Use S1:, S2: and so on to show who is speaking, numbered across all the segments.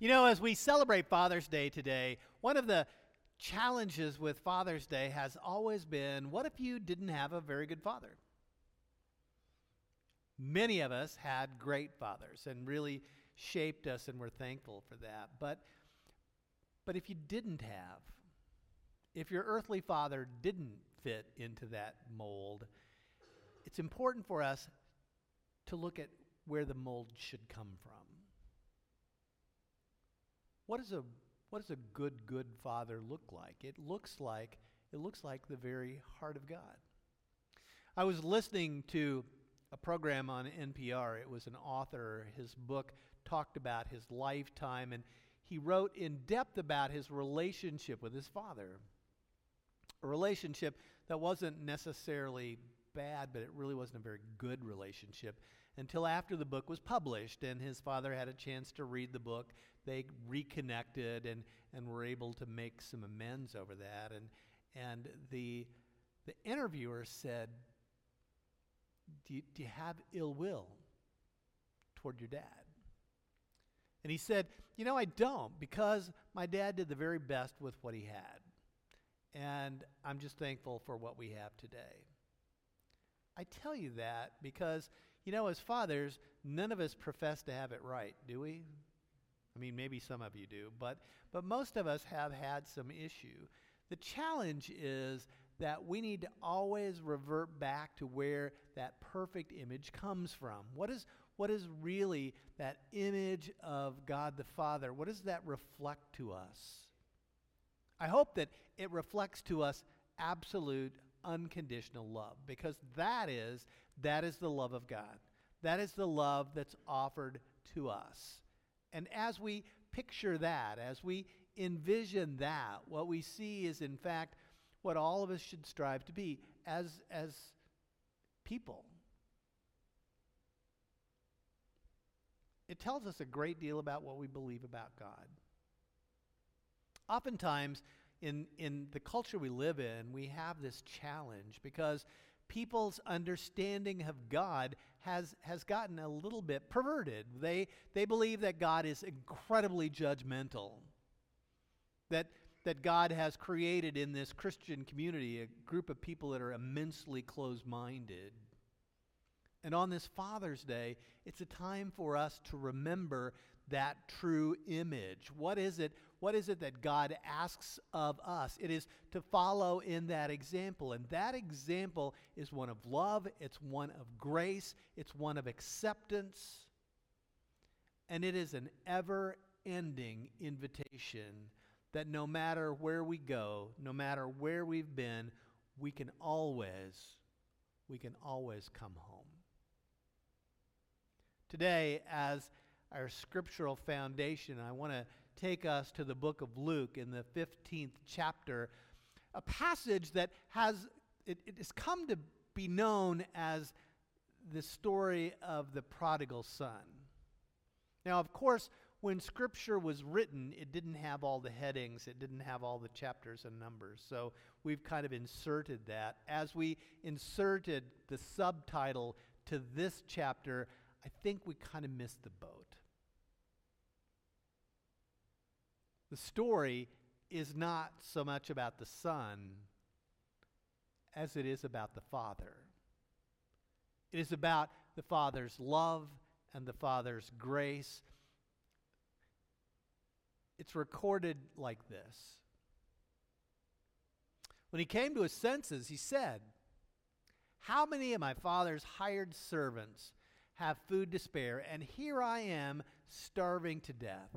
S1: You know, as we celebrate Father's Day today, one of the challenges with Father's Day has always been what if you didn't have a very good father? Many of us had great fathers and really shaped us, and we're thankful for that. But, but if you didn't have, if your earthly father didn't fit into that mold, it's important for us to look at where the mold should come from. What is a what does a good good father look like? It looks like it looks like the very heart of God. I was listening to a program on NPR. It was an author. His book talked about his lifetime and he wrote in depth about his relationship with his father. A relationship that wasn't necessarily bad, but it really wasn't a very good relationship until after the book was published and his father had a chance to read the book. They reconnected and, and were able to make some amends over that. And, and the, the interviewer said, do you, do you have ill will toward your dad? And he said, You know, I don't, because my dad did the very best with what he had. And I'm just thankful for what we have today. I tell you that because, you know, as fathers, none of us profess to have it right, do we? I mean, maybe some of you do, but, but most of us have had some issue. The challenge is that we need to always revert back to where that perfect image comes from. What is, what is really that image of God the Father? What does that reflect to us? I hope that it reflects to us absolute unconditional love because that is that is the love of God. That is the love that's offered to us. And as we picture that, as we envision that, what we see is in fact what all of us should strive to be as as people. It tells us a great deal about what we believe about God. Oftentimes, in, in the culture we live in, we have this challenge because people's understanding of God has, has gotten a little bit perverted. They, they believe that God is incredibly judgmental, that, that God has created in this Christian community a group of people that are immensely closed minded. And on this Father's Day, it's a time for us to remember that true image. What is it? What is it that God asks of us? It is to follow in that example. And that example is one of love, it's one of grace, it's one of acceptance. And it is an ever ending invitation that no matter where we go, no matter where we've been, we can always we can always come home. Today, as our scriptural foundation, I want to take us to the book of Luke in the 15th chapter, a passage that has, it, it has come to be known as the story of the prodigal son. Now, of course, when scripture was written, it didn't have all the headings, it didn't have all the chapters and numbers. So we've kind of inserted that. As we inserted the subtitle to this chapter, I think we kind of missed the boat. The story is not so much about the son as it is about the father. It is about the father's love and the father's grace. It's recorded like this. When he came to his senses, he said, How many of my father's hired servants have food to spare, and here I am starving to death.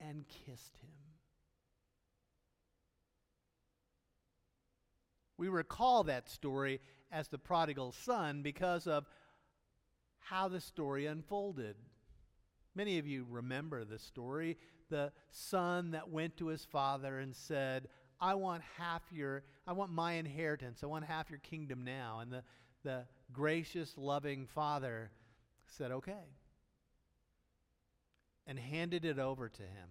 S1: and kissed him. We recall that story as the prodigal son because of how the story unfolded. Many of you remember the story. The son that went to his father and said, I want half your, I want my inheritance. I want half your kingdom now. And the, the gracious, loving father said, okay. And handed it over to him.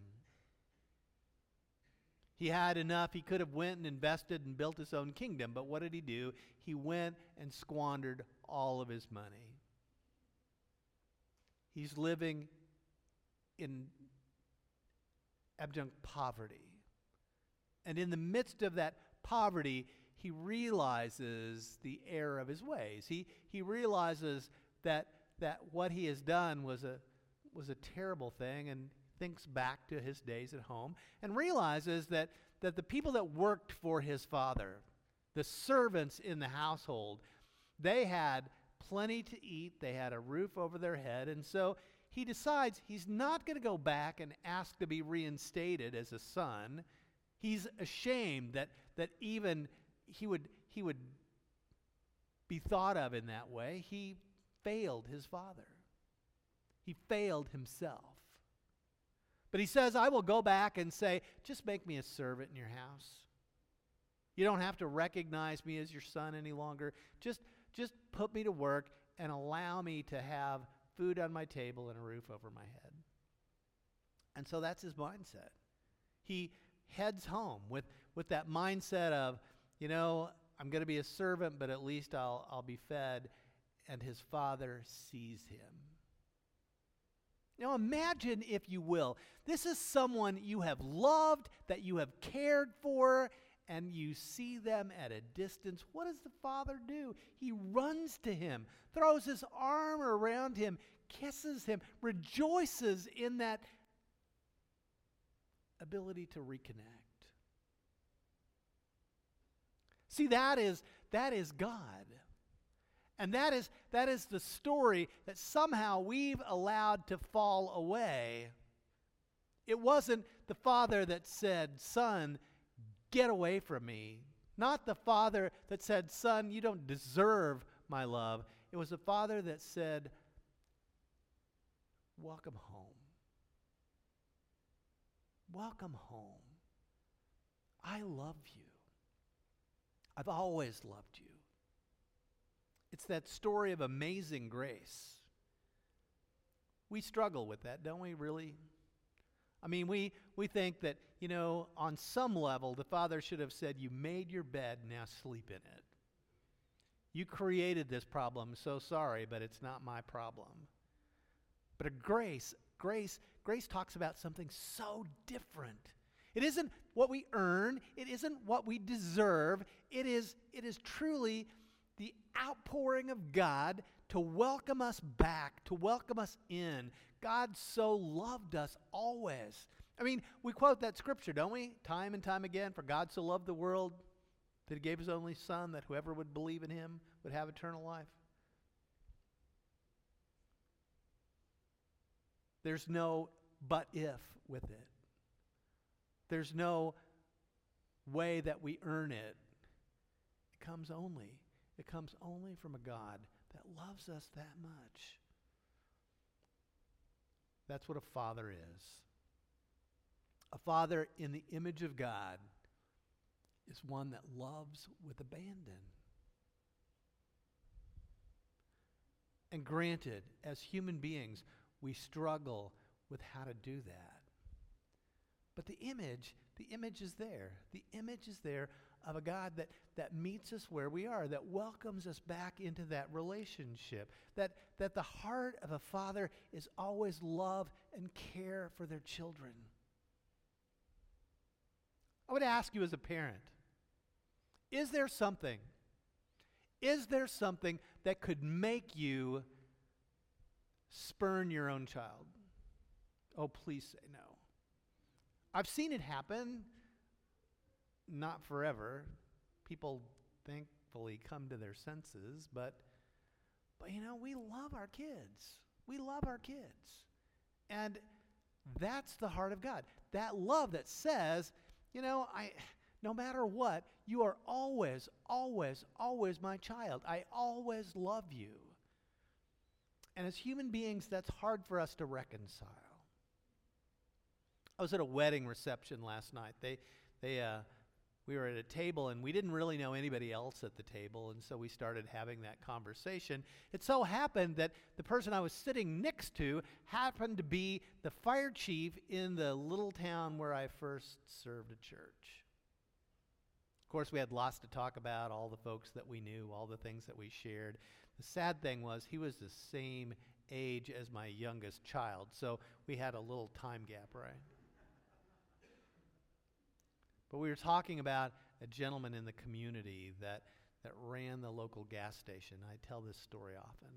S1: He had enough. He could have went and invested and built his own kingdom, but what did he do? He went and squandered all of his money. He's living in abject poverty. And in the midst of that poverty, he realizes the error of his ways. He, he realizes that, that what he has done was a, was a terrible thing and thinks back to his days at home and realizes that, that the people that worked for his father, the servants in the household, they had plenty to eat, they had a roof over their head, and so he decides he's not going to go back and ask to be reinstated as a son. He's ashamed that, that even he would, he would be thought of in that way. He failed his father, he failed himself. But he says, I will go back and say, just make me a servant in your house. You don't have to recognize me as your son any longer. Just, just put me to work and allow me to have food on my table and a roof over my head. And so that's his mindset. He heads home with, with that mindset of, you know, I'm going to be a servant, but at least I'll, I'll be fed. And his father sees him. Now imagine, if you will, this is someone you have loved, that you have cared for, and you see them at a distance. What does the father do? He runs to him, throws his arm around him, kisses him, rejoices in that ability to reconnect. See, that is, that is God. And that is, that is the story that somehow we've allowed to fall away. It wasn't the father that said, Son, get away from me. Not the father that said, Son, you don't deserve my love. It was the father that said, Welcome home. Welcome home. I love you. I've always loved you. It's that story of amazing grace. We struggle with that, don't we, really? I mean, we, we think that, you know, on some level, the Father should have said, You made your bed, now sleep in it. You created this problem, so sorry, but it's not my problem. But a grace, grace, grace talks about something so different. It isn't what we earn, it isn't what we deserve. It is, it is truly outpouring of God to welcome us back, to welcome us in. God so loved us always. I mean, we quote that scripture, don't we? Time and time again. For God so loved the world that he gave his only Son, that whoever would believe in him would have eternal life. There's no but if with it. There's no way that we earn it. It comes only, it comes only from a God that loves us that much. That's what a father is. A father in the image of God is one that loves with abandon. And granted, as human beings, we struggle with how to do that. But the image, the image is there. The image is there of a God that, that meets us where we are, that welcomes us back into that relationship, that, that the heart of a father is always love and care for their children. I would ask you as a parent is there something, is there something that could make you spurn your own child? Oh, please say no. I've seen it happen, not forever. People thankfully come to their senses, but but you know, we love our kids. We love our kids. And that's the heart of God. That love that says, you know, I no matter what, you are always, always, always my child. I always love you. And as human beings, that's hard for us to reconcile. I was at a wedding reception last night. They, they, uh, we were at a table and we didn't really know anybody else at the table, and so we started having that conversation. It so happened that the person I was sitting next to happened to be the fire chief in the little town where I first served a church. Of course, we had lots to talk about, all the folks that we knew, all the things that we shared. The sad thing was, he was the same age as my youngest child, so we had a little time gap, right? But we were talking about a gentleman in the community that, that ran the local gas station. I tell this story often.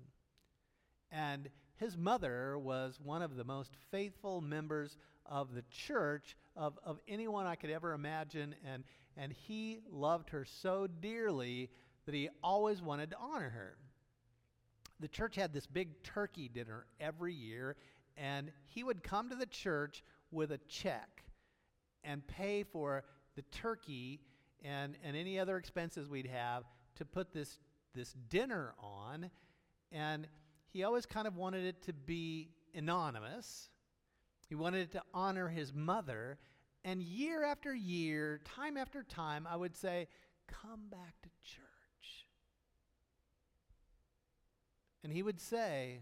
S1: And his mother was one of the most faithful members of the church of, of anyone I could ever imagine. And, and he loved her so dearly that he always wanted to honor her. The church had this big turkey dinner every year, and he would come to the church with a check and pay for the turkey and, and any other expenses we'd have to put this, this dinner on. And he always kind of wanted it to be anonymous. He wanted it to honor his mother. And year after year, time after time, I would say, Come back to church. And he would say,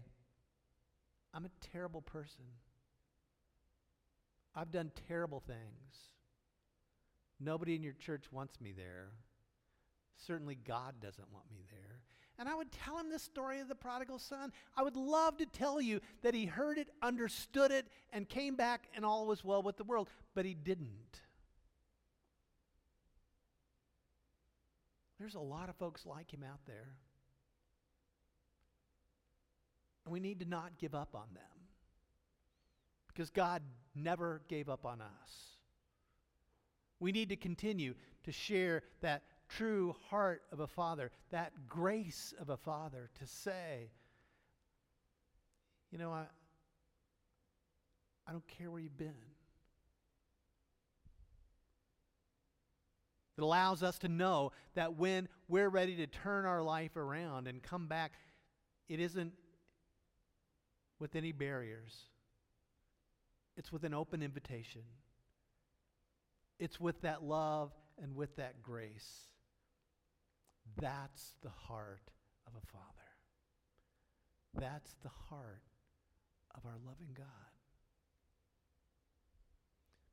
S1: I'm a terrible person. I've done terrible things. Nobody in your church wants me there. Certainly, God doesn't want me there. And I would tell him the story of the prodigal son. I would love to tell you that he heard it, understood it, and came back, and all was well with the world, but he didn't. There's a lot of folks like him out there. And we need to not give up on them because God never gave up on us. We need to continue to share that true heart of a father, that grace of a father to say, you know, I, I don't care where you've been. It allows us to know that when we're ready to turn our life around and come back, it isn't with any barriers, it's with an open invitation. It's with that love and with that grace. That's the heart of a father. That's the heart of our loving God.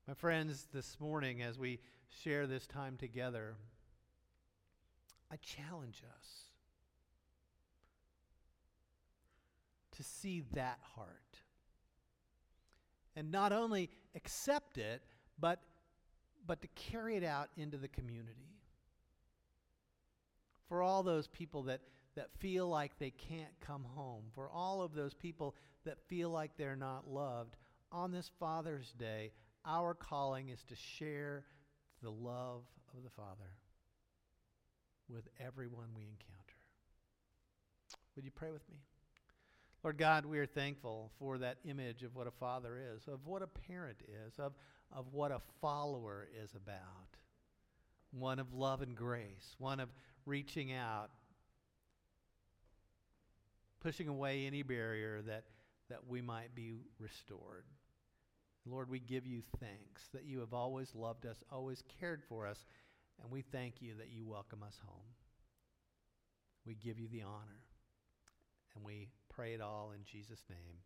S1: My friends, this morning, as we share this time together, I challenge us to see that heart. And not only accept it, but but to carry it out into the community. For all those people that, that feel like they can't come home, for all of those people that feel like they're not loved, on this Father's Day, our calling is to share the love of the Father with everyone we encounter. Would you pray with me? Lord God, we are thankful for that image of what a father is, of what a parent is, of, of what a follower is about one of love and grace, one of reaching out, pushing away any barrier that, that we might be restored. Lord, we give you thanks that you have always loved us, always cared for us, and we thank you that you welcome us home. We give you the honor, and we pray it all in Jesus' name.